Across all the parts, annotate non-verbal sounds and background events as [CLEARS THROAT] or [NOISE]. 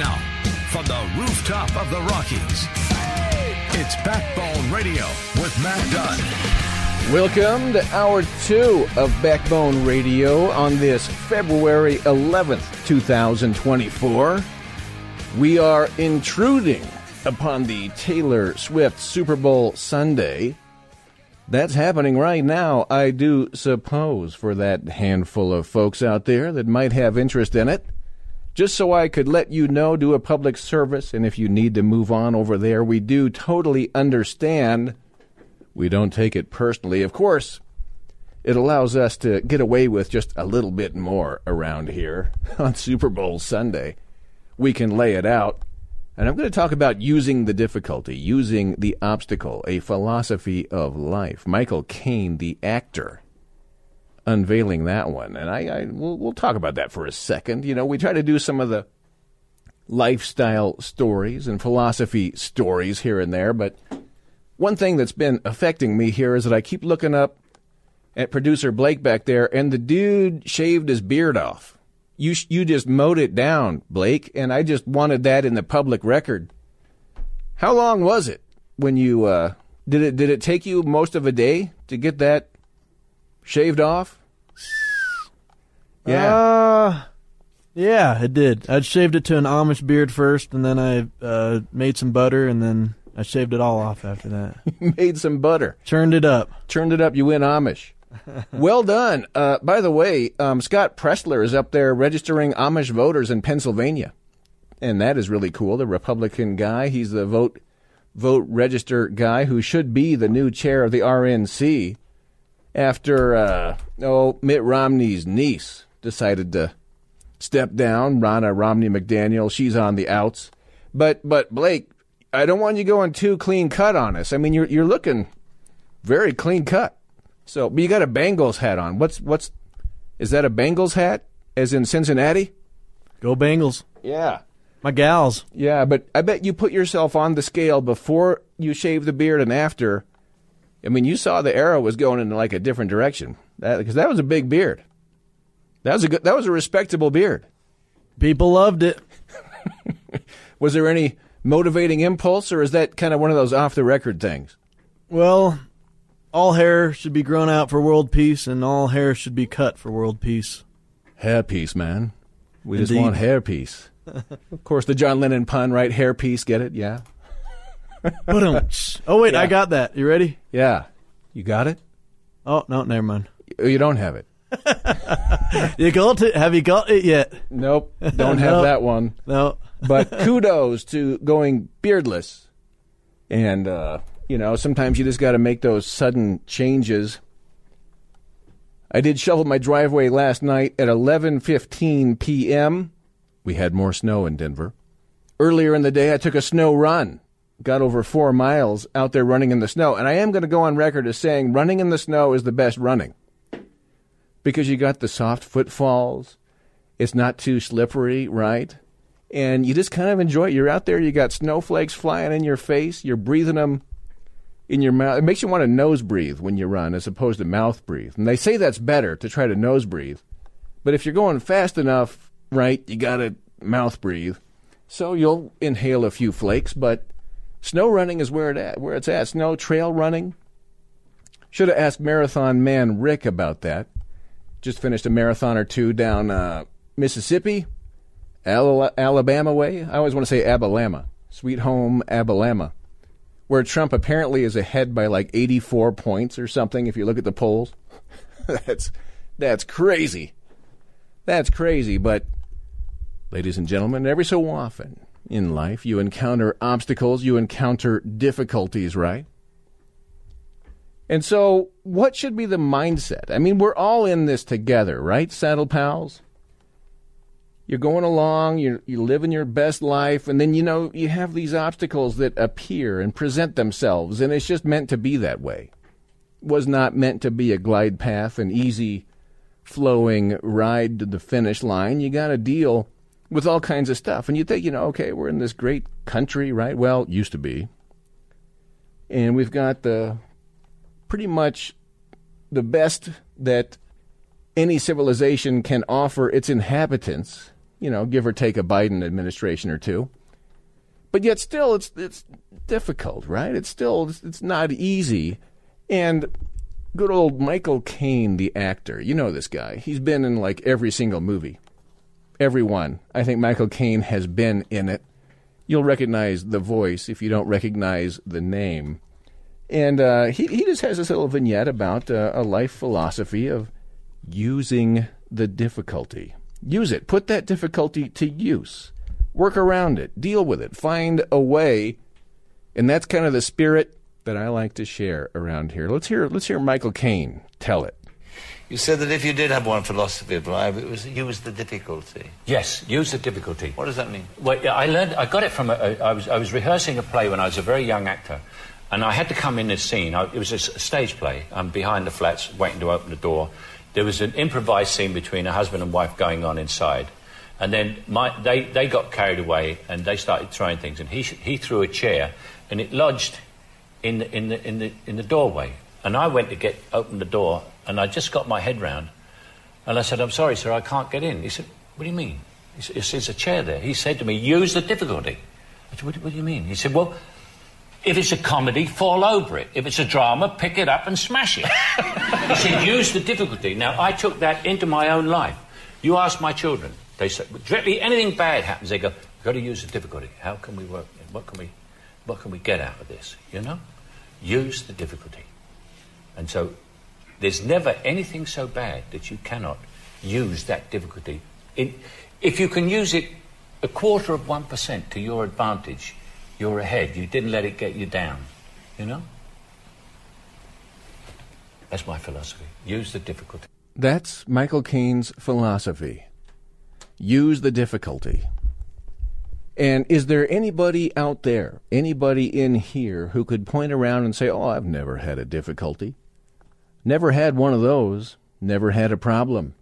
now, from the rooftop of the Rockies, it's Backbone Radio with Matt Dunn. Welcome to hour two of Backbone Radio on this February 11th, 2024. We are intruding upon the Taylor Swift Super Bowl Sunday. That's happening right now, I do suppose, for that handful of folks out there that might have interest in it. Just so I could let you know, do a public service, and if you need to move on over there, we do totally understand. We don't take it personally. Of course, it allows us to get away with just a little bit more around here [LAUGHS] on Super Bowl Sunday. We can lay it out. And I'm going to talk about using the difficulty, using the obstacle, a philosophy of life. Michael Caine, the actor, unveiling that one. And I, I we'll, we'll talk about that for a second. You know, we try to do some of the lifestyle stories and philosophy stories here and there, but one thing that's been affecting me here is that I keep looking up at producer Blake back there, and the dude shaved his beard off. You you just mowed it down, Blake, and I just wanted that in the public record. How long was it when you uh, did it? Did it take you most of a day to get that shaved off? Yeah. Uh, yeah, it did. I shaved it to an Amish beard first, and then I uh, made some butter, and then I shaved it all off after that. [LAUGHS] Made some butter. Churned it up. Turned it up. You went Amish. [LAUGHS] well done. Uh, by the way, um, Scott Presler is up there registering Amish voters in Pennsylvania, and that is really cool. The Republican guy. He's the vote vote register guy who should be the new chair of the RNC after uh, oh Mitt Romney's niece decided to step down. Ronna Romney McDaniel. She's on the outs. But but Blake, I don't want you going too clean cut on us. I mean, you're you're looking very clean cut. So, but you got a Bengals hat on. What's what's is that a Bengals hat? As in Cincinnati? Go Bengals. Yeah. My gals. Yeah, but I bet you put yourself on the scale before you shave the beard and after. I mean, you saw the arrow was going in like a different direction. Because that was a big beard. That was a good. That was a respectable beard. People loved it. [LAUGHS] Was there any motivating impulse, or is that kind of one of those off the record things? Well, all hair should be grown out for world peace, and all hair should be cut for world peace. Hair piece, man. We just want hair piece. [LAUGHS] of course, the John Lennon pun, right? Hair piece. Get it? Yeah. Oh wait, I got that. You ready? Yeah. You got it? Oh no, never mind. Oh, You don't have it. [LAUGHS] You got it? Have you got it yet? Nope. Don't have [LAUGHS] that one. No. But kudos to going beardless. And, uh, you know, sometimes you just got to make those sudden changes. I did shovel my driveway last night at 11:15 p.m. We had more snow in Denver. Earlier in the day, I took a snow run. Got over four miles out there running in the snow. And I am going to go on record as saying running in the snow is the best running. Because you got the soft footfalls. It's not too slippery, right? And you just kind of enjoy it. You're out there, you got snowflakes flying in your face, you're breathing them in your mouth. It makes you want to nose breathe when you run as opposed to mouth breathe. And they say that's better to try to nose breathe. But if you're going fast enough, right, you got to mouth breathe. So you'll inhale a few flakes, but snow running is where it at, where it's at. Snow trail running. Should have asked marathon man Rick about that. Just finished a marathon or two down uh, Mississippi, Ala- Alabama way. I always want to say Abalama, Sweet Home Abalama, where Trump apparently is ahead by like 84 points or something. If you look at the polls, [LAUGHS] that's that's crazy. That's crazy. But, ladies and gentlemen, every so often in life you encounter obstacles, you encounter difficulties, right? And so, what should be the mindset? I mean, we're all in this together, right, Saddle Pals? you're going along, you're, you're living your best life, and then, you know, you have these obstacles that appear and present themselves, and it's just meant to be that way. It was not meant to be a glide path, an easy flowing ride to the finish line. You got to deal with all kinds of stuff. And you think, you know, okay, we're in this great country, right? Well, used to be. And we've got the pretty much the best that any civilization can offer its inhabitants, you know, give or take a Biden administration or two. But yet still it's it's difficult, right? It's still it's, it's not easy. And good old Michael Caine, the actor, you know this guy. He's been in like every single movie. Every one. I think Michael Caine has been in it. You'll recognize the voice if you don't recognize the name. And uh, he, he just has this little vignette about uh, a life philosophy of using the difficulty. Use it. Put that difficulty to use. Work around it. Deal with it. Find a way. And that's kind of the spirit that I like to share around here. Let's hear let's hear Michael Caine tell it. You said that if you did have one philosophy of life, it was use the difficulty. Yes, use the difficulty. What does that mean? Well, I learned. I got it from. A, a, I was. I was rehearsing a play when I was a very young actor, and I had to come in this scene. I, it was a stage play. I'm behind the flats, waiting to open the door. There was an improvised scene between a husband and wife going on inside, and then my, they they got carried away and they started throwing things, and he he threw a chair, and it lodged in the, in the in the in the doorway, and I went to get open the door, and I just got my head round, and I said, "I'm sorry, sir, I can't get in." He said, "What do you mean?" He said, "There's a chair there." He said to me, "Use the difficulty." I said, "What, what do you mean?" He said, "Well." If it's a comedy, fall over it. If it's a drama, pick it up and smash it. he said, use the difficulty. Now, I took that into my own life. You ask my children, they say, directly anything bad happens, they go, we've got to use the difficulty. How can we work? What can we, what can we get out of this? You know? Use the difficulty. And so there's never anything so bad that you cannot use that difficulty. In, if you can use it a quarter of 1% to your advantage, you're ahead. You didn't let it get you down. You know? That's my philosophy. Use the difficulty. That's Michael Caine's philosophy. Use the difficulty. And is there anybody out there, anybody in here, who could point around and say, Oh, I've never had a difficulty? Never had one of those. Never had a problem.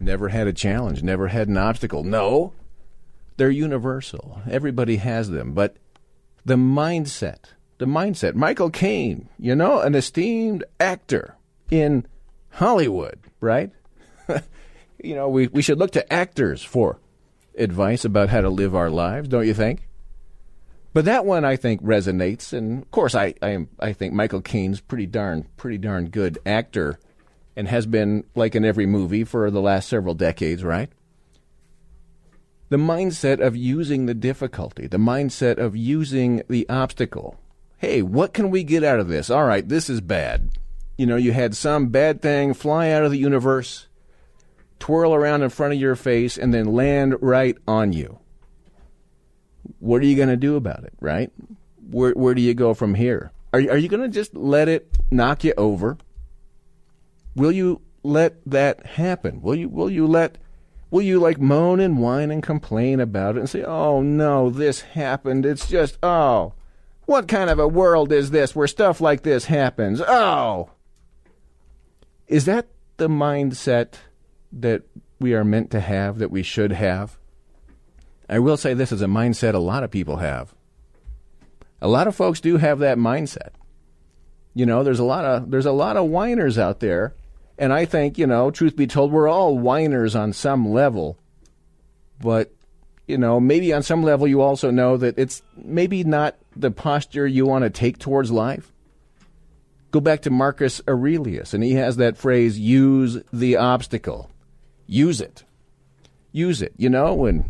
Never had a challenge. Never had an obstacle. No. They're universal. Everybody has them. But the mindset, the mindset. Michael Caine, you know, an esteemed actor in Hollywood, right? [LAUGHS] you know, we, we should look to actors for advice about how to live our lives, don't you think? But that one I think resonates, and of course I I, am, I think Michael Caine's pretty darn pretty darn good actor, and has been like in every movie for the last several decades, right? The mindset of using the difficulty, the mindset of using the obstacle. Hey, what can we get out of this? All right, this is bad. You know, you had some bad thing fly out of the universe twirl around in front of your face, and then land right on you. What are you going to do about it, right? Where, where do you go from here? Are, are you going to just let it knock you over? Will you let that happen? Will you, will you let, will you like moan and whine and complain about it and say, oh no, this happened. It's just, oh, what kind of a world is this where stuff like this happens? Oh. Is that the mindset that we are meant to have, that we should have? I will say this is a mindset a lot of people have. A lot of folks do have that mindset. You know, there's a lot of there's a lot of whiners out there, and I think, you know, truth be told, we're all whiners on some level. But, you know, maybe on some level you also know that it's maybe not the posture you want to take towards life. Go back to Marcus Aurelius, and he has that phrase, use the obstacle use it. Use it. You know, when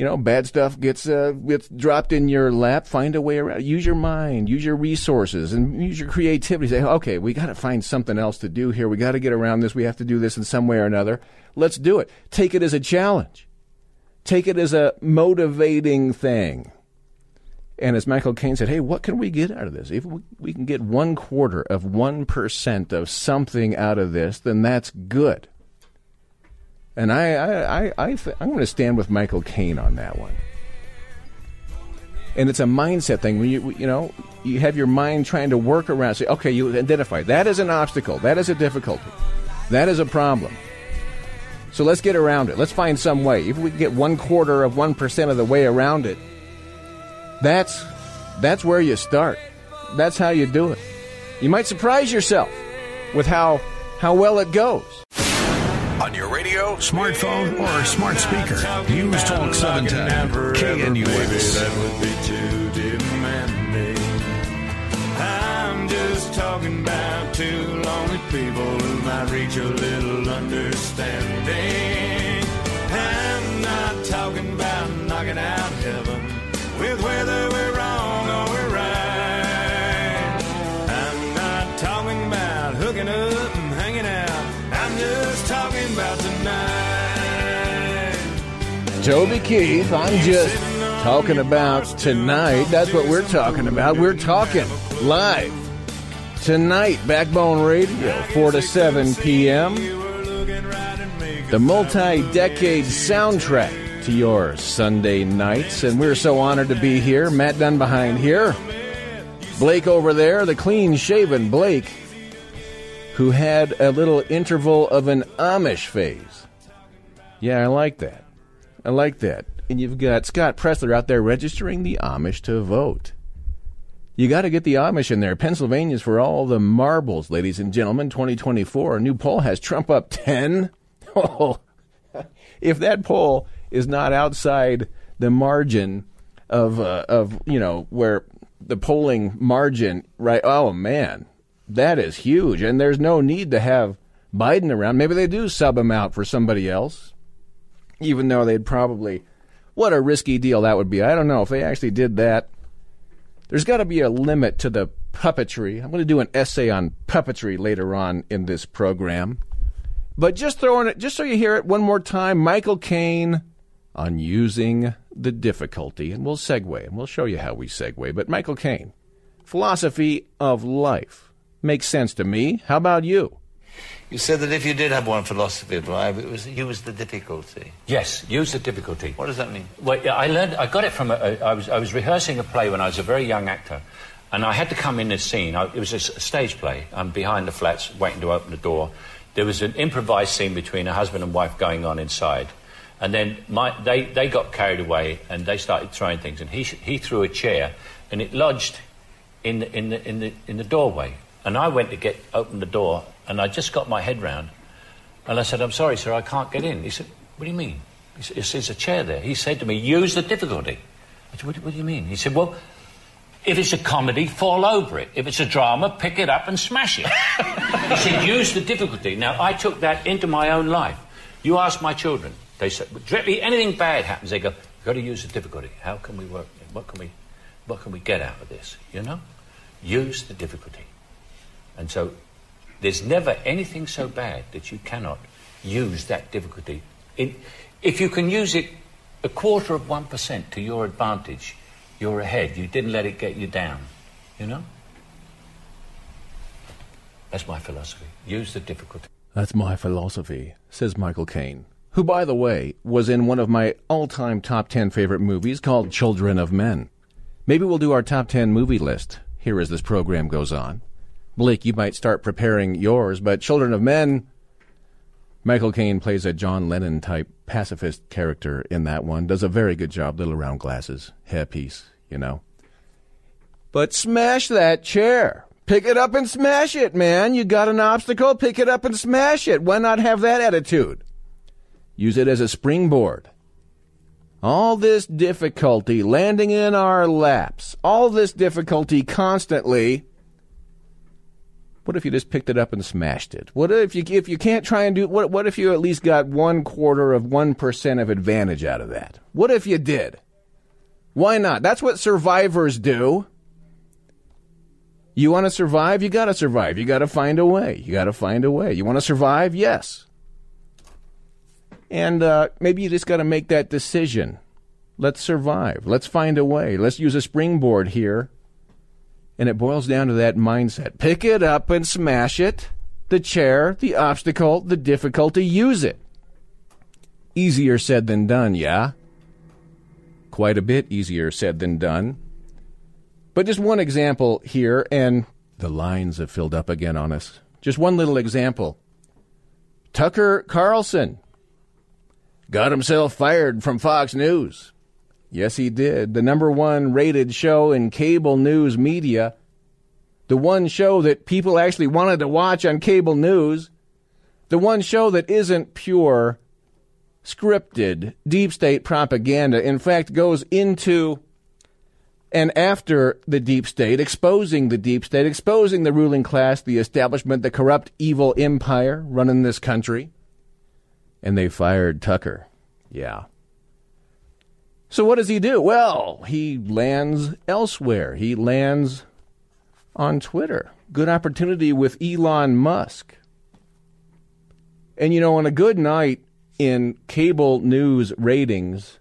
you know bad stuff gets uh, gets dropped in your lap, find a way around. Use your mind, use your resources, and use your creativity. Say, okay, we got to find something else to do here. We got to get around this. We have to do this in some way or another. Let's do it. Take it as a challenge. Take it as a motivating thing. And as Michael Caine said, hey, what can we get out of this? If we can get one quarter of 1% of something out of this, then that's good. And I, I, I, I th- I'm going to stand with Michael Caine on that one. And it's a mindset thing. When you, you know, you have your mind trying to work around. Say, okay, you identify that is an obstacle. That is a difficulty. That is a problem. So let's get around it. Let's find some way. If we get one quarter of one percent of the way around it, that's that's where you start. That's how you do it. You might surprise yourself with how how well it goes. Radio, smartphone, or smart speaker, News Talk 710, KNUS. That would be too demanding. I'm just talking about two lonely people who might reach a Toby Keith, I'm just talking about tonight. That's what we're talking about. We're talking live tonight, Backbone Radio, 4 to 7 p.m. The multi decade soundtrack to your Sunday nights. And we're so honored to be here. Matt Dunn behind here. Blake over there, the clean shaven Blake, who had a little interval of an Amish phase. Yeah, I like that. I like that. And you've got Scott Presler out there registering the Amish to vote. You got to get the Amish in there. Pennsylvania's for all the marbles, ladies and gentlemen. 2024. A new poll has Trump up 10. [LAUGHS] Oh, if that poll is not outside the margin of uh, of you know where the polling margin, right? Oh man, that is huge, and there's no need to have Biden around. Maybe they do sub him out for somebody else, even though they'd probably. What a risky deal that would be. I don't know if they actually did that. There's got to be a limit to the puppetry. I'm going to do an essay on puppetry later on in this program. But just throwing it, just so you hear it one more time, Michael Caine on using the difficulty, and we'll segue, and we'll show you how we segue. But Michael Caine, philosophy of life makes sense to me. How about you? You said that if you did have one philosophy of life, it was use the difficulty. Yes, use the difficulty. What does that mean? Well, I learned. I got it from. A, a, I was. I was rehearsing a play when I was a very young actor, and I had to come in this scene. I, it was a stage play. I'm behind the flats, waiting to open the door. There was an improvised scene between a husband and wife going on inside, and then my, they they got carried away and they started throwing things, and he he threw a chair, and it lodged in the, in the in the in the doorway, and I went to get open the door, and I just got my head round, and I said, "I'm sorry, sir, I can't get in." He said, "What do you mean?" He "There's a chair there." He said to me, "Use the difficulty." I said, "What, do- what do you mean?" He said, "Well." If it's a comedy, fall over it. If it's a drama, pick it up and smash it. he said, use the difficulty. Now, I took that into my own life. You ask my children, they said, directly anything bad happens, they go, got to use the difficulty. How can we work? What can we, what can we get out of this? You know? Use the difficulty. And so, there's never anything so bad that you cannot use that difficulty. In, if you can use it a quarter of 1% to your advantage, you're ahead. You didn't let it get you down. You know? That's my philosophy. Use the difficulty. That's my philosophy, says Michael Caine, who, by the way, was in one of my all time top 10 favorite movies called Children of Men. Maybe we'll do our top 10 movie list here as this program goes on. Blake, you might start preparing yours, but Children of Men, Michael Caine plays a John Lennon type pacifist character in that one. Does a very good job, little round glasses, hairpiece, you know. But smash that chair. Pick it up and smash it, man. You got an obstacle, pick it up and smash it. Why not have that attitude? Use it as a springboard. All this difficulty landing in our laps, all this difficulty constantly. What if you just picked it up and smashed it? What if you if you can't try and do what what if you at least got one quarter of one percent of advantage out of that? What if you did? Why not? That's what survivors do. You want to survive? You got to survive. You got to find a way. You got to find a way. You want to survive? Yes. And uh, maybe you just got to make that decision. Let's survive. Let's find a way. Let's use a springboard here. And it boils down to that mindset. Pick it up and smash it. The chair, the obstacle, the difficulty, use it. Easier said than done, yeah? Quite a bit easier said than done. But just one example here, and the lines have filled up again on us. Just one little example. Tucker Carlson got himself fired from Fox News. Yes, he did. The number one rated show in cable news media. The one show that people actually wanted to watch on cable news. The one show that isn't pure scripted deep state propaganda. In fact, goes into and after the deep state, exposing the deep state, exposing the ruling class, the establishment, the corrupt, evil empire running this country. And they fired Tucker. Yeah. So what does he do? Well, he lands elsewhere. He lands on Twitter. Good opportunity with Elon Musk. And you know, on a good night in cable news ratings,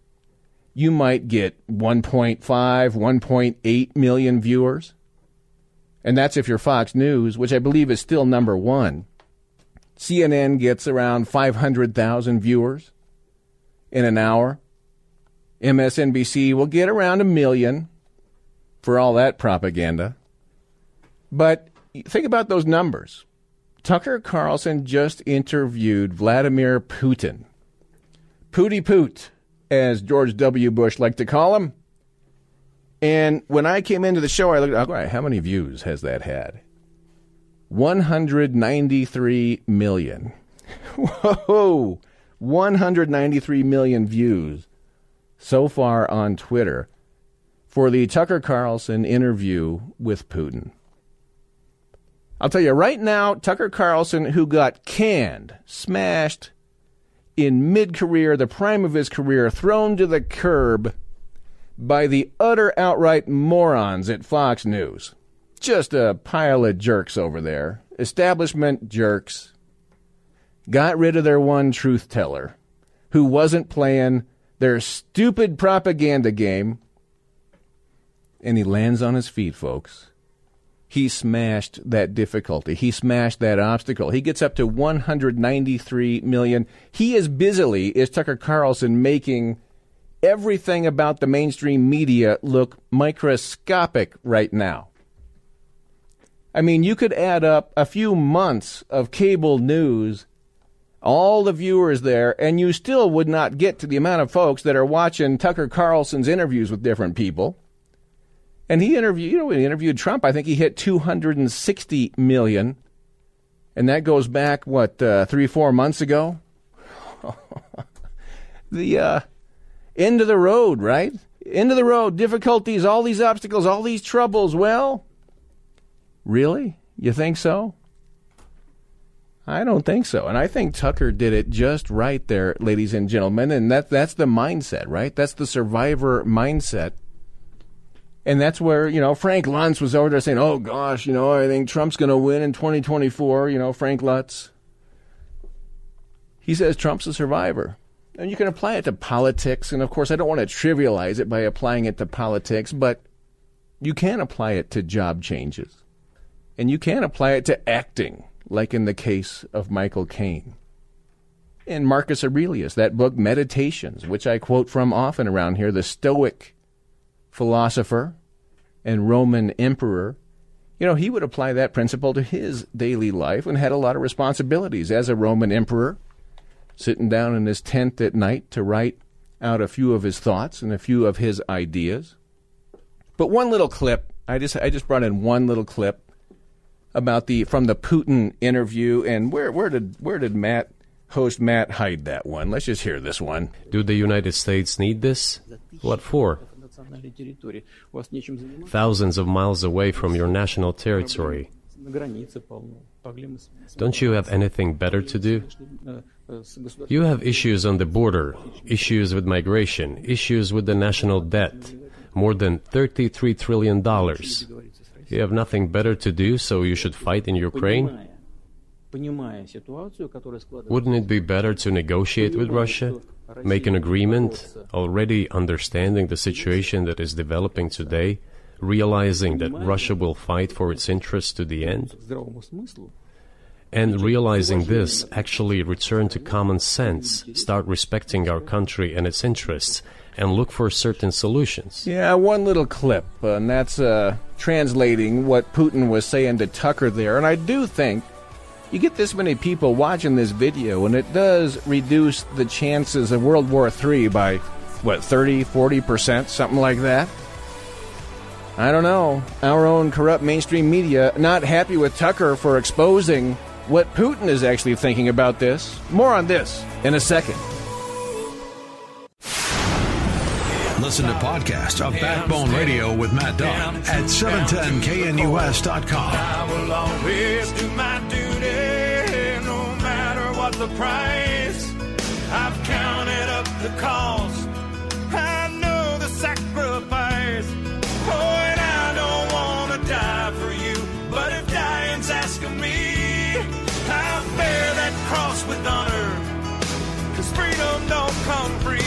you might get 1.5, 1.8 million viewers. And that's if you're Fox News, which I believe is still number one. CNN gets around 500,000 viewers in an hour. MSNBC will get around a million for all that propaganda. But think about those numbers. Tucker Carlson just interviewed Vladimir Putin. Pooty Poot, as George W. Bush liked to call him. And when I came into the show, I looked, all right, how many views has that had? 193 million. [LAUGHS] Whoa! 193 million views so far on Twitter for the Tucker Carlson interview with Putin. I'll tell you right now, Tucker Carlson, who got canned, smashed in mid career, the prime of his career, thrown to the curb by the utter outright morons at Fox News. Just a pile of jerks over there. Establishment jerks. Got rid of their one truth teller who wasn't playing their stupid propaganda game. And he lands on his feet, folks he smashed that difficulty. He smashed that obstacle. He gets up to 193 million. He is busily, is Tucker Carlson, making everything about the mainstream media look microscopic right now. I mean, you could add up a few months of cable news, all the viewers there, and you still would not get to the amount of folks that are watching Tucker Carlson's interviews with different people. And he interviewed, you know, he interviewed Trump, I think he hit 260 million. And that goes back, what, uh, three, four months ago? [LAUGHS] the uh, end of the road, right? End of the road, difficulties, all these obstacles, all these troubles. Well, really? You think so? I don't think so. And I think Tucker did it just right there, ladies and gentlemen. And that, that's the mindset, right? That's the survivor mindset and that's where, you know, Frank Luntz was over there saying, oh, gosh, you know, I think Trump's going to win in 2024. You know, Frank Luntz. He says Trump's a survivor. And you can apply it to politics. And of course, I don't want to trivialize it by applying it to politics, but you can apply it to job changes. And you can apply it to acting, like in the case of Michael Caine. And Marcus Aurelius, that book, Meditations, which I quote from often around here, the Stoic philosopher and Roman emperor, you know, he would apply that principle to his daily life and had a lot of responsibilities as a Roman emperor, sitting down in his tent at night to write out a few of his thoughts and a few of his ideas. But one little clip, I just I just brought in one little clip about the from the Putin interview and where where did where did Matt host Matt hide that one? Let's just hear this one. Do the United States need this? What for? thousands of miles away from your national territory. Don't you have anything better to do? You have issues on the border, issues with migration, issues with the national debt, more than $33 trillion. You have nothing better to do, so you should fight in Ukraine? Wouldn't it be better to negotiate with Russia? make an agreement, already understanding the situation that is developing today, realizing that Russia will fight for its interests to the end? And realizing this, actually return to common sense, start respecting our country and its interests, and look for certain solutions. Yeah, one little clip, uh, and that's uh, translating what Putin was saying to Tucker there. And I do think you get this many people watching this video, and it does reduce the chances of World War III by, what, 30, 40%, something like that? I don't know. Our own corrupt mainstream media not happy with Tucker for exposing what Putin is actually thinking about this. More on this in a second. Listen to podcasts of Backbone Radio with Matt Dunn at 710knus.com. I will always do my duty, no matter what the price. I've counted up the cost. I know the sacrifice. Oh, and I don't want to die for you, but if dying's asking me, I'll bear that cross with honor. Cause freedom don't come free.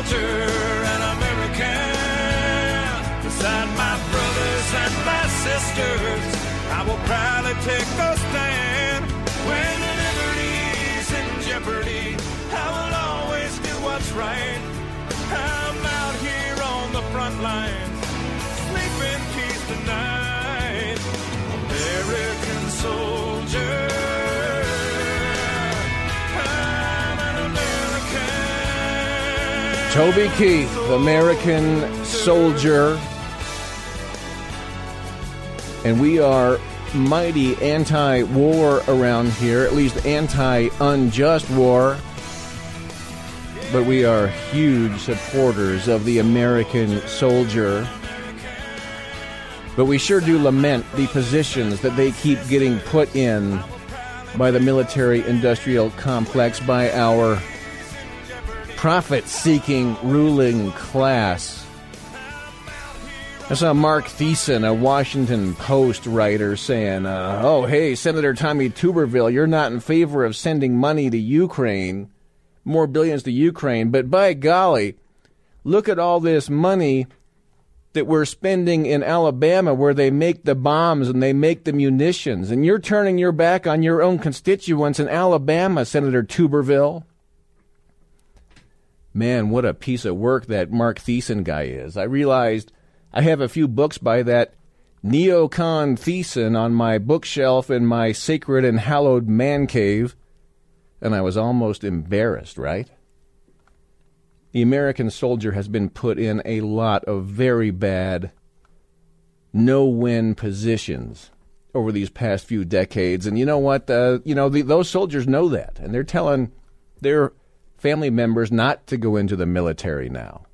Soldier, an American. Beside my brothers and my sisters, I will proudly take a stand. When liberty's in jeopardy, I will always do what's right. I'm out here on the front lines, sleep in peace tonight. American soldier. Toby Keith, American soldier. And we are mighty anti war around here, at least anti unjust war. But we are huge supporters of the American soldier. But we sure do lament the positions that they keep getting put in by the military industrial complex, by our profit seeking ruling class. I saw Mark Thiessen, a Washington Post writer, saying, uh, Oh, hey, Senator Tommy Tuberville, you're not in favor of sending money to Ukraine, more billions to Ukraine, but by golly, look at all this money that we're spending in Alabama where they make the bombs and they make the munitions, and you're turning your back on your own constituents in Alabama, Senator Tuberville. Man, what a piece of work that Mark Thiessen guy is. I realized I have a few books by that neocon Thiessen on my bookshelf in my sacred and hallowed man cave, and I was almost embarrassed, right? The American soldier has been put in a lot of very bad, no win positions over these past few decades. And you know what? Uh, you know, the, those soldiers know that, and they're telling their family members not to go into the military now.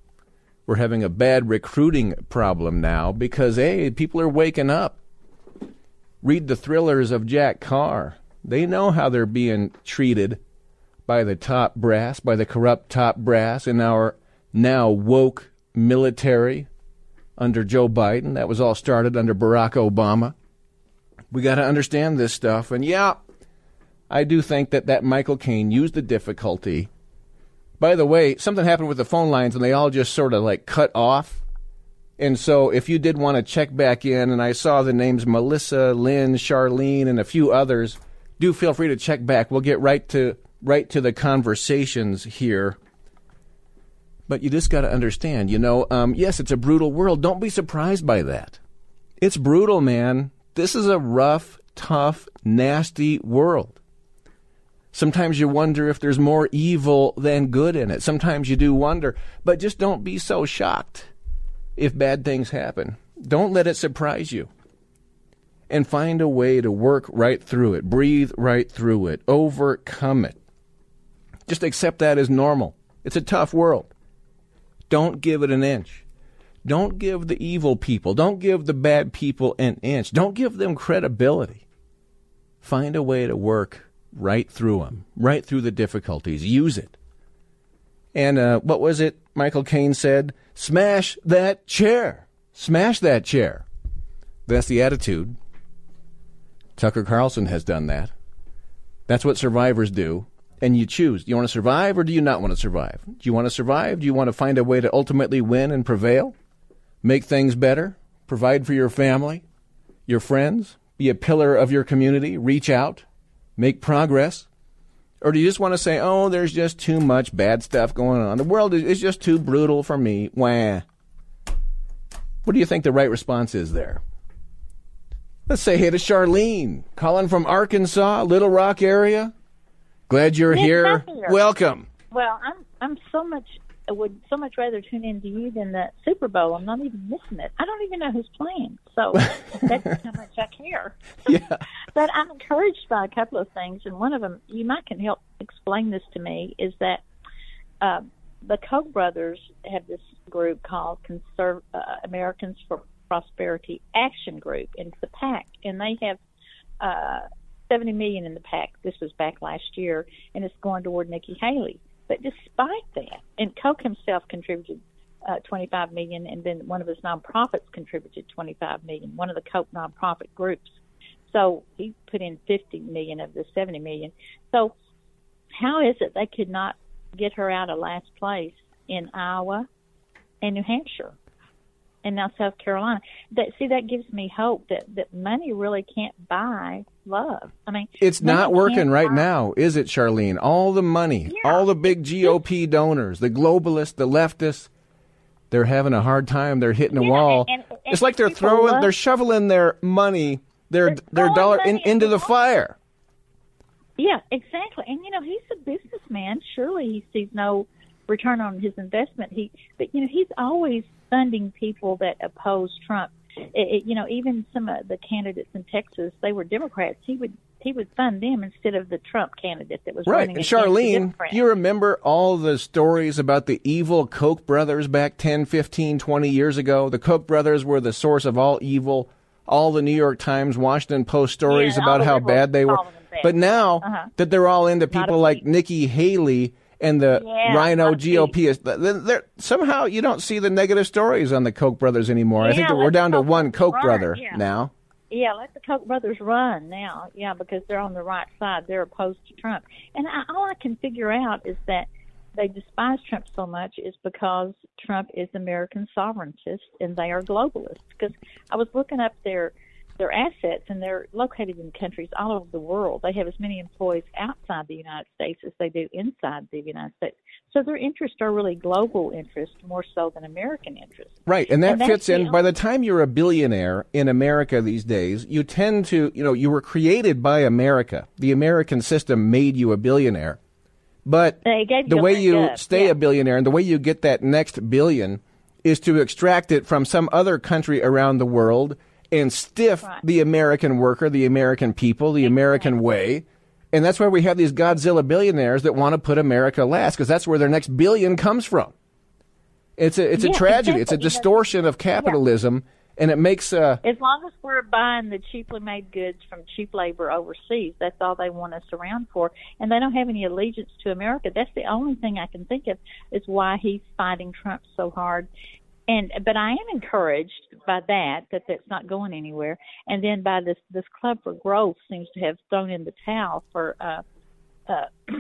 We're having a bad recruiting problem now because, hey, people are waking up. Read the thrillers of Jack Carr. They know how they're being treated by the top brass, by the corrupt top brass in our now woke military under Joe Biden. That was all started under Barack Obama. We got to understand this stuff. And yeah, I do think that that Michael Caine used the difficulty. By the way, something happened with the phone lines and they all just sort of like cut off. And so if you did want to check back in, and I saw the names Melissa, Lynn, Charlene, and a few others, do feel free to check back. We'll get right to right to the conversations here. But you just got to understand, you know, um, yes, it's a brutal world. Don't be surprised by that. It's brutal, man. This is a rough, tough, nasty world. Sometimes you wonder if there's more evil than good in it. Sometimes you do wonder, but just don't be so shocked if bad things happen. Don't let it surprise you. And find a way to work right through it, breathe right through it, overcome it. Just accept that as normal. It's a tough world. Don't give it an inch. Don't give the evil people, don't give the bad people an inch. Don't give them credibility. Find a way to work right through them, right through the difficulties. Use it. And uh, what was it Michael Caine said? Smash that chair. Smash that chair. That's the attitude. Tucker Carlson has done that. That's what survivors do. And you choose. Do you want to survive or do you not want to survive? Do you want to survive? Do you want to find a way to ultimately win and prevail? Make things better? Provide for your family? Your friends? be a pillar of your community, reach out, make progress? Or do you just want to say, oh, there's just too much bad stuff going on? The world is, just too brutal for me. Wah. What do you think the right response is there? Let's say hey to Charlene, calling from Arkansas, Little Rock area. Glad you're here. Happier. Welcome. Well, I'm I'm so much I would so much rather tune in to you than the Super Bowl. I'm not even missing it. I don't even know who's playing, so [LAUGHS] that's how much I care. [LAUGHS] Yeah. But I'm encouraged by a couple of things, and one of them you might can help explain this to me is that uh, the Koch brothers have this group called Conserv- uh, Americans for Prosperity Action Group, and it's a PAC, and they have uh, 70 million in the PAC. This was back last year, and it's going toward Nikki Haley. But despite that, and Koch himself contributed uh, 25 million, and then one of his nonprofits contributed 25 million. One of the Koch nonprofit groups. So he put in 50 million of the 70 million. So how is it they could not get her out of last place in Iowa and New Hampshire? And now South Carolina. That see, that gives me hope that that money really can't buy love. I mean, It's not working right buy- now, is it, Charlene? All the money, all the big GOP donors, the globalists, the leftists, they're having a hard time. They're hitting a Yeah, wall. and- and- it's like they're throwing, love- they're shoveling their money, their their dollar in, into the fire. Yeah, exactly. And you know, he's a businessman. Surely he sees no return on his investment. He, but you know, he's always funding people that oppose Trump. It, it, you know, even some of the candidates in Texas, they were Democrats. He would he would fund them instead of the Trump candidate that was Right. running And Charlene, do you remember all the stories about the evil Koch brothers back 10, 15, 20 years ago? The Koch brothers were the source of all evil. All the New York Times, Washington Post stories Yeah, about how bad they were. But now Uh-huh. that they're all into people like Nikki Haley and the Yeah, RINO GOP, is- th- th- they're- somehow you don't see the negative stories on the Koch brothers anymore. I think that we're down to one Koch run, brother yeah. now. Yeah, let the Koch brothers run now. Yeah, because they're on the right side. They're opposed to Trump. And I, all I can figure out is that they despise Trump so much is because Trump is American sovereigntist and they are globalists. Because I was looking up their their assets and they're located in countries all over the world. They have as many employees outside the United States as they do inside the United States. So their interests are really global interests more so than American interests. Right, and that And fits in. By the time you're a billionaire in America these days, you tend to, you know, you were created by America. The American system made you a billionaire. But the way you up, stay yeah. a billionaire and the way you get that next billion is to extract it from some other country around the world and stiff the American worker, the American people, the American way. And that's why we have these Godzilla billionaires that want to put America last because that's where their next billion comes from. It's a it's a Yeah, tragedy. It's a exactly. You know, distortion of capitalism, and it makes uh, As long as we're buying the cheaply made goods from cheap labor overseas, that's all they want us around for. And they don't have any allegiance to America. That's the only thing I can think of is why he's fighting Trump so hard. And but I am encouraged by that that that's not going anywhere. And then by this this Club for Growth seems to have thrown in the towel for uh uh, [CLEARS THROAT]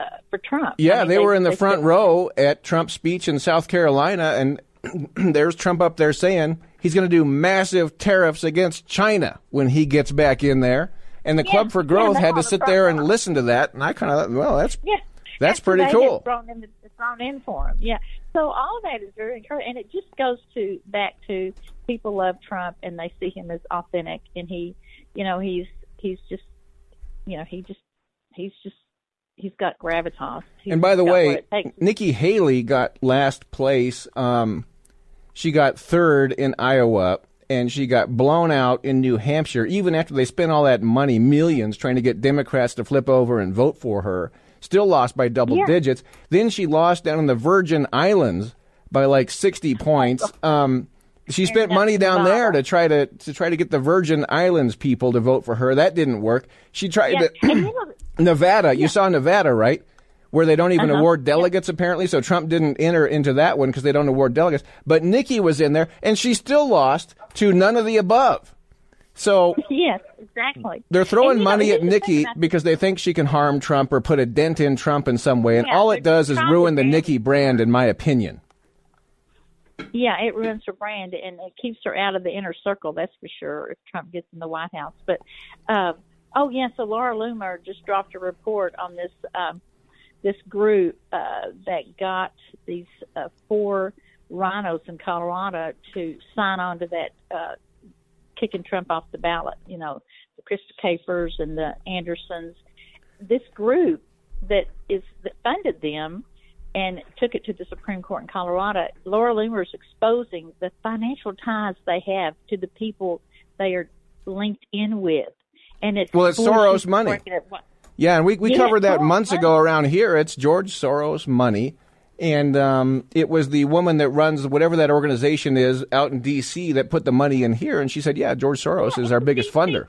uh for Trump. yeah, I mean, they, were in the front said- row at Trump's speech in South Carolina, and [CLEARS THROAT] there's Trump up there saying he's going to do massive tariffs against China when he gets back in there. And the Yeah, Club for Growth they're had to the sit there and listen to that, and I kind of well, that's Yeah. that's pretty cool. Thrown, in, thrown in for him, yeah. So all of that is very encouraging, and it just goes to back to people love Trump and they see him as authentic, and he, you know, he's he's just, you know, he just he's just he's got gravitas. He's And by the way. Nikki Haley got last place. Um, she got third in Iowa, and she got blown out in New Hampshire, even after they spent all that money, millions, trying to get Democrats to flip over and vote for her. Still lost by double Yeah. digits. Then she lost down in the Virgin Islands by like 60 points. [LAUGHS] Um, she spent money down there to try to to try to get the Virgin Islands people to vote for her. That didn't work. She tried yeah. to and you [CLEARS THROAT] know, Nevada. You saw Nevada, right? Where they don't even Uh-huh. award delegates, apparently. So Trump didn't enter into that one because they don't award delegates. But Nikki was in there, and she still lost to none of the above. So [LAUGHS] yes, exactly. they're throwing And, you know, money at Nikki because they think she can harm Trump or put a dent in Trump in some way. And Yeah, all it does is ruin the Nikki brand, in my opinion. Yeah, it ruins her brand and it keeps her out of the inner circle. That's for sure. If Trump gets in the White House, but uh, oh yeah, so Laura Loomer just dropped a report on this um, this group uh, that got these uh, four RINOs in Colorado to sign on to that uh, kicking Trump off the ballot. You know, the Krista Kafers and the Andersons. This group that is that funded them and took it to the Supreme Court in Colorado. Laura Loomer is exposing the financial ties they have to the people they are linked in with, and it's Well, it's Soros money. working at one- Yeah, and we we Yeah, covered that Soros months money. ago around here. It's George Soros money, and um, it was the woman that runs whatever that organization is out in D.C. that put the money in here, and she said, "Yeah, George Soros is our biggest funder."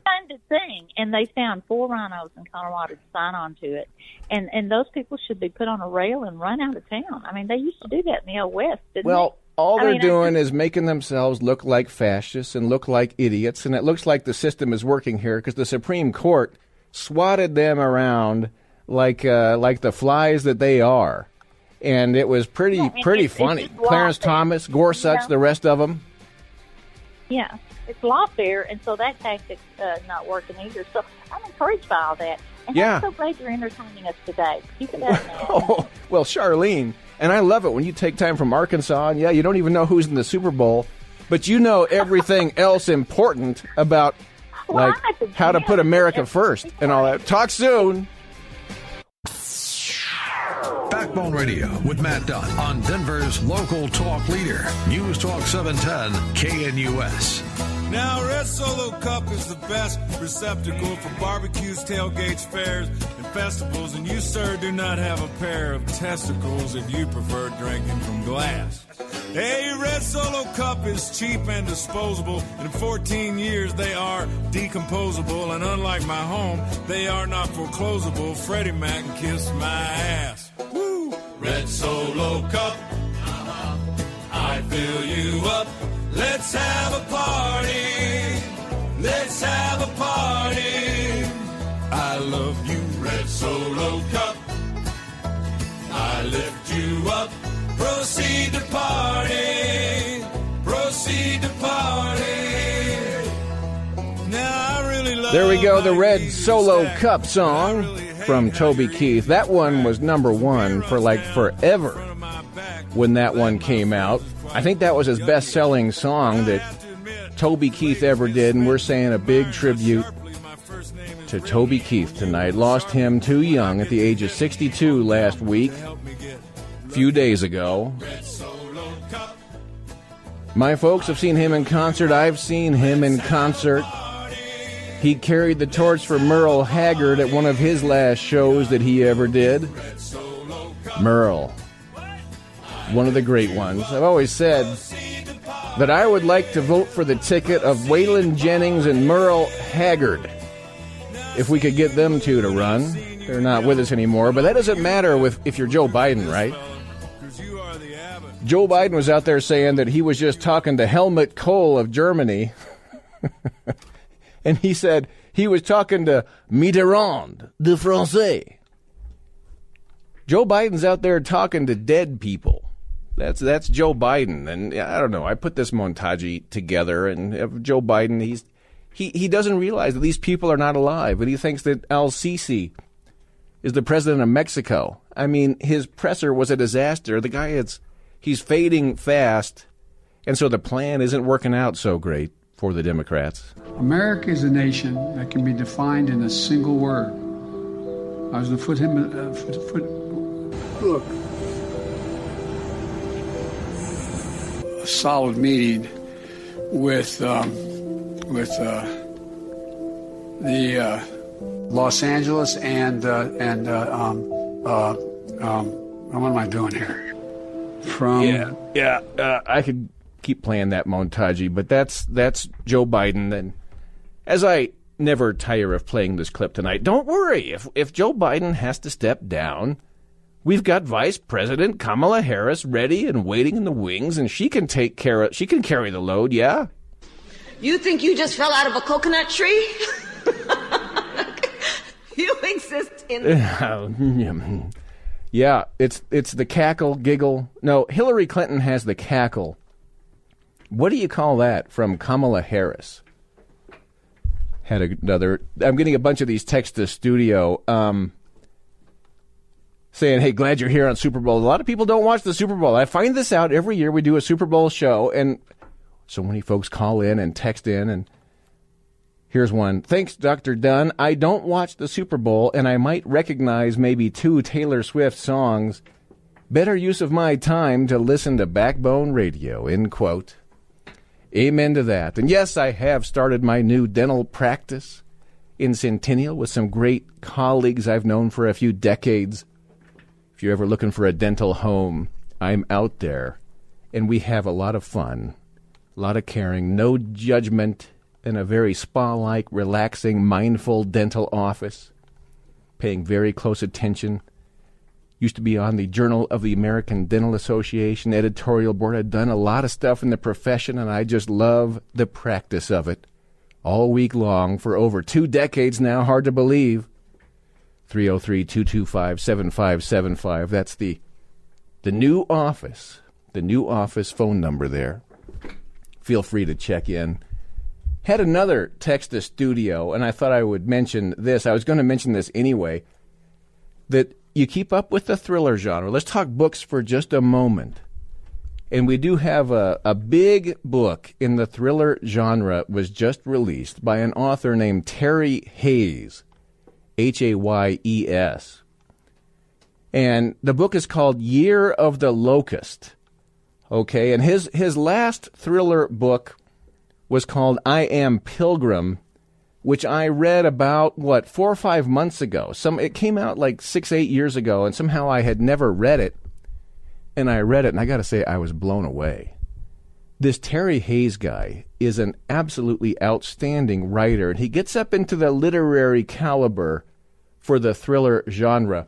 Thing, and they found four RINOs in Colorado to sign on to it, and and those people should be put on a rail and run out of town. I mean, they used to do that in the old west, didn't Well, they? all they're mean, doing is making themselves look like fascists and look like idiots, and it looks like the system is working here because the Supreme Court swatted them around like uh, like the flies that they are, and it was pretty Yeah, pretty it's- it's funny. just Clarence Thomas, Gorsuch, you know? the rest of them. Yeah, it's lawfare, and so that tactic's uh, not working either. So I'm encouraged by all that. And Yeah. I'm so glad you're entertaining us today. Keep it up. [LAUGHS] Oh, well, Charlene, and I love it when you take time from Arkansas, and yeah, you don't even know who's in the Super Bowl, but you know everything [LAUGHS] else important about like the how to put America first and all that. Talk soon. Backbone Radio with Matt Dunn on Denver's local talk leader, News Talk 710 KNUS. Now, Red Solo Cup is the best receptacle for barbecues, tailgates, fairs, and festivals. And you, sir, do not have a pair of testicles if you prefer drinking from glass. Hey, Red Solo Cup is cheap and disposable. In 14 years, they are decomposable. And unlike my home, they are not foreclosable. Freddie Mac can kiss my ass. Red Solo Cup. Uh-huh. I fill you up. Let's have a party. Let's have a party. I love you, Red Solo Cup. I lift you up. Proceed to party. Proceed to party. Now I really love There we go, the Red Solo. Cup song from Toby Keith. That one was number one for like forever when that one came out. I think that was his best selling song that Toby Keith ever did, and we're saying a big tribute to Toby Keith tonight. Lost him too young at the age of 62 last week, a few days ago. My folks have seen him in concert. I've seen him in concert. He carried the torch for Merle Haggard at one of his last shows that he ever did. Merle, one of the great ones. I've always said that I would like to vote for the ticket of Waylon Jennings and Merle Haggard if we could get them two to run. They're not with us anymore, but that doesn't matter with if you're Joe Biden, right? Joe Biden was out there saying that he was just talking to Helmut Kohl of Germany. [LAUGHS] and he said he was talking to Mitterrand, the Francais. Joe Biden's out there talking to dead people. That's that's Joe Biden, and I don't know. I put this montage together, and Joe Biden, he's he he doesn't realize that these people are not alive, and he thinks that Al Sisi is the president of Mexico. I mean, his presser was a disaster. The guy is he's fading fast, and so the plan isn't working out so great for the Democrats. America is a nation that can be defined in a single word. I was going to put him. Uh, foot, foot, look. A solid meeting with um, with uh, the uh, Los Angeles and uh, and uh, um, uh, um, what am I doing here? From yeah, yeah. Uh, I could keep playing that montage, but that's that's Joe Biden. And as I never tire of playing this clip tonight, don't worry. If if Joe Biden has to step down, we've got Vice President Kamala Harris ready and waiting in the wings, and she can take care of. She can carry the load. Yeah. You think you just fell out of a coconut tree? [LAUGHS] you exist in. [LAUGHS] yeah, it's it's the cackle giggle. No, Hillary Clinton has the cackle What do you call that from Kamala Harris? Had another. I'm getting a bunch of these texts to studio um, saying, "Hey, glad you're here on Super Bowl." A lot of people don't watch the Super Bowl. I find this out every year. We do a Super Bowl show, and so many folks call in and text in. And here's one. Thanks, Doctor Dunn. I don't watch the Super Bowl, and I might recognize maybe two Taylor Swift songs. Better use of my time to listen to Backbone Radio. End quote. Amen to that. And yes, I have started my new dental practice in Centennial with some great colleagues I've known for a few decades. If you're ever looking for a dental home, I'm out there. And we have a lot of fun, a lot of caring, no judgment, and a very spa like, relaxing, mindful dental office, paying very close attention used to be on the Journal of the American Dental Association editorial board. I'd done a lot of stuff in the profession, and I just love the practice of it. All week long for over two decades now, hard to believe. 303 225 7575. That's the, the new office, the new office phone number there. Feel free to check in. Had another text to studio, and I thought I would mention this. I was going to mention this anyway. That you keep up with the thriller genre. Let's talk books for just a moment. And we do have a, a big book in the thriller genre was just released by an author named Terry Hayes, H A Y E S. And the book is called Year of the Locust. Okay, and his his last thriller book was called I Am Pilgrim, which I read about what four or five months ago. Some it came out like six, eight years ago, and somehow I had never read it. And I read it, and I got to say, I was blown away. This Terry Hayes guy is an absolutely outstanding writer, and he gets up into the literary caliber for the thriller genre.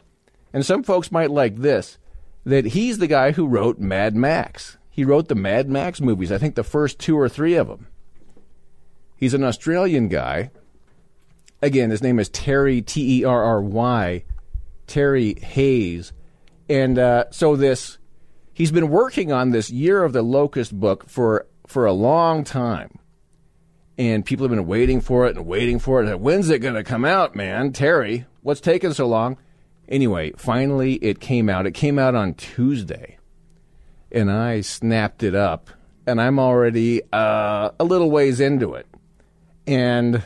And some folks might like this that he's the guy who wrote Mad Max. He wrote the Mad Max movies, I think the first two or three of them. He's an Australian guy again, his name is Terry T E R R Y, Terry Hayes, and uh, so this he's been working on this Year of the Locust book for for a long time, and people have been waiting for it and waiting for it. When's it going to come out, man? Terry, what's taking so long? Anyway, finally it came out. It came out on Tuesday, and I snapped it up, and I'm already uh, a little ways into it, and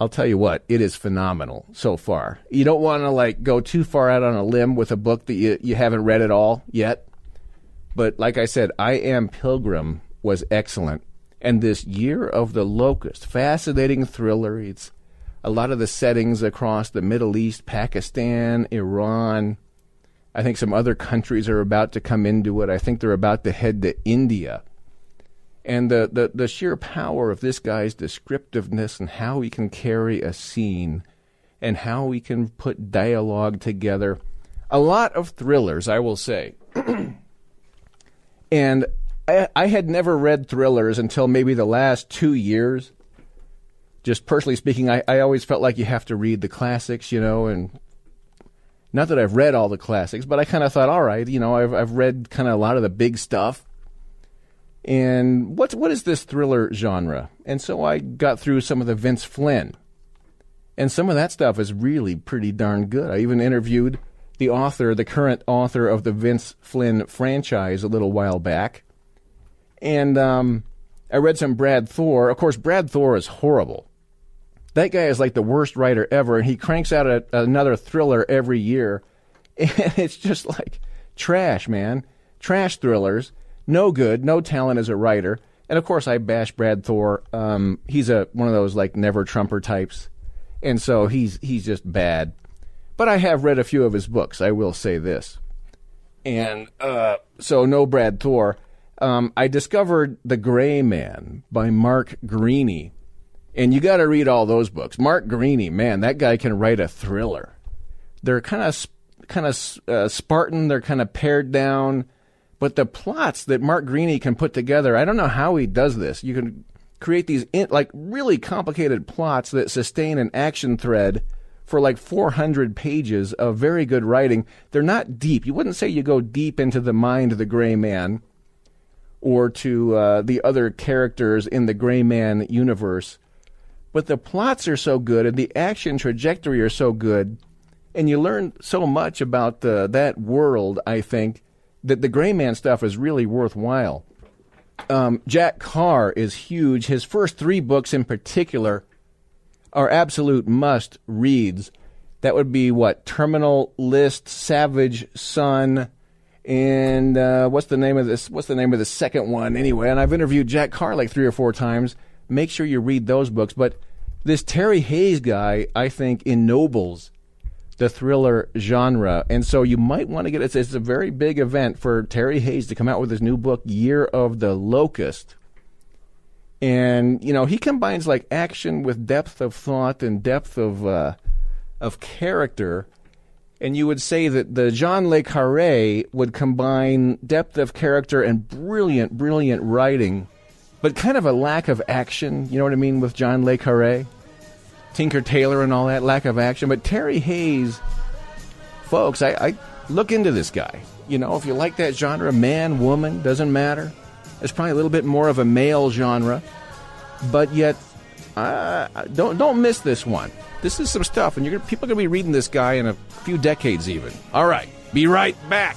I'll tell you what, it is phenomenal so far. You don't want to like go too far out on a limb with a book that you, you haven't read at all yet. But like I said, I Am Pilgrim was excellent. And this Year of the Locust, fascinating thriller. It's a lot of the settings across the Middle East, Pakistan, Iran. I think some other countries are about to come into it. I think they're about to head to India and the, the, the sheer power of this guy's descriptiveness and how he can carry a scene and how he can put dialogue together. A lot of thrillers, I will say. [CLEARS THROAT] and I, I had never read thrillers until maybe the last two years. Just personally speaking, I, I always felt like you have to read the classics, you know, and not that I've read all the classics, but I kind of thought, all right, you know, I've, I've read kind of a lot of the big stuff and what what is this thriller genre? And so I got through some of the Vince Flynn, and some of that stuff is really pretty darn good. I even interviewed the author, the current author of the Vince Flynn franchise, a little while back, and um, I read some Brad Thor. Of course, Brad Thor is horrible. That guy is like the worst writer ever, and he cranks out a, another thriller every year, [LAUGHS] and it's just like trash, man. Trash thrillers no good, no talent as a writer. And of course, I bash Brad Thor. Um, he's a one of those like never Trumper types, and so he's he's just bad. But I have read a few of his books. I will say this, and uh, so no Brad Thor. Um, I discovered The Gray Man by Mark Greaney, and you got to read all those books. Mark Greaney, man, that guy can write a thriller. They're kind of kind of uh, Spartan. They're kind of pared down but the plots that Mark Greaney can put together, I don't know how he does this. You can create these in, like really complicated plots that sustain an action thread for like 400 pages of very good writing. They're not deep. You wouldn't say you go deep into the mind of the gray man, or to uh, the other characters in the Gray Man universe. But the plots are so good and the action trajectory are so good, and you learn so much about uh, that world, I think, that the Gray Man stuff is really worthwhile. Um, Jack Carr is huge. His first three books in particular are absolute must reads. That would be what? Terminal List, Savage Son, and uh, what's the name of this? What's the name of the second one anyway? And I've interviewed Jack Carr like three or four times. Make sure you read those books. But this Terry Hayes guy, I think, ennobles the thriller genre, and so you might want to get it. It's a very big event for Terry Hayes to come out with his new book, Year of the Locust. And you know he combines like action with depth of thought and depth of uh, of character and you would say that the John Le Carre would combine depth of character and brilliant, brilliant writing, but kind of a lack of action. You know what I mean with John Le Carre, Tinker Tailor, and all that lack of action. But Terry Hayes, folks, I, I look into this guy. You know, if you like that genre, man, woman, doesn't matter. It's probably a little bit more of a male genre, but yet, uh, don't don't miss this one. This is some stuff, and you're gonna, people are going to be reading this guy in a few decades, even. All right, be right back.